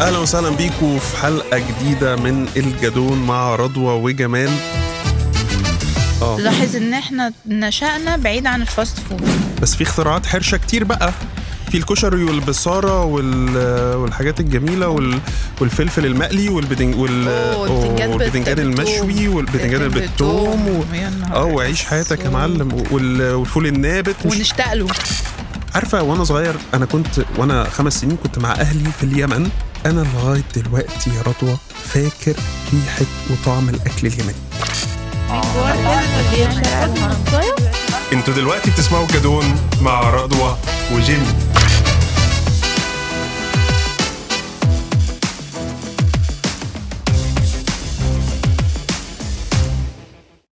أهلا وسهلا بيكم في حلقة جديدة من الجدون مع رضوى وجمال. آه. لاحظ إن إحنا نشأنا بعيد عن الفاست فود. بس في اختراعات حرشة كتير بقى. في الكشري والبصارة وال... والحاجات الجميلة وال... والفلفل المقلي والبدنج وال... والبتنجان المشوي بتنجان بالثوم و... آه وعيش حياتك يا. معلم. وال... والفول النابت. ونشتاق له. عارفة وأنا صغير أنا كنت وأنا خمس سنين كنت مع أهلي في اليمن. أنا لغاية دلوقتي يا رضوى فاكر ريحة وطعم الأكل اليمني أنتوا دلوقتي بتسمعوا جدون مع رضوى وجيمي.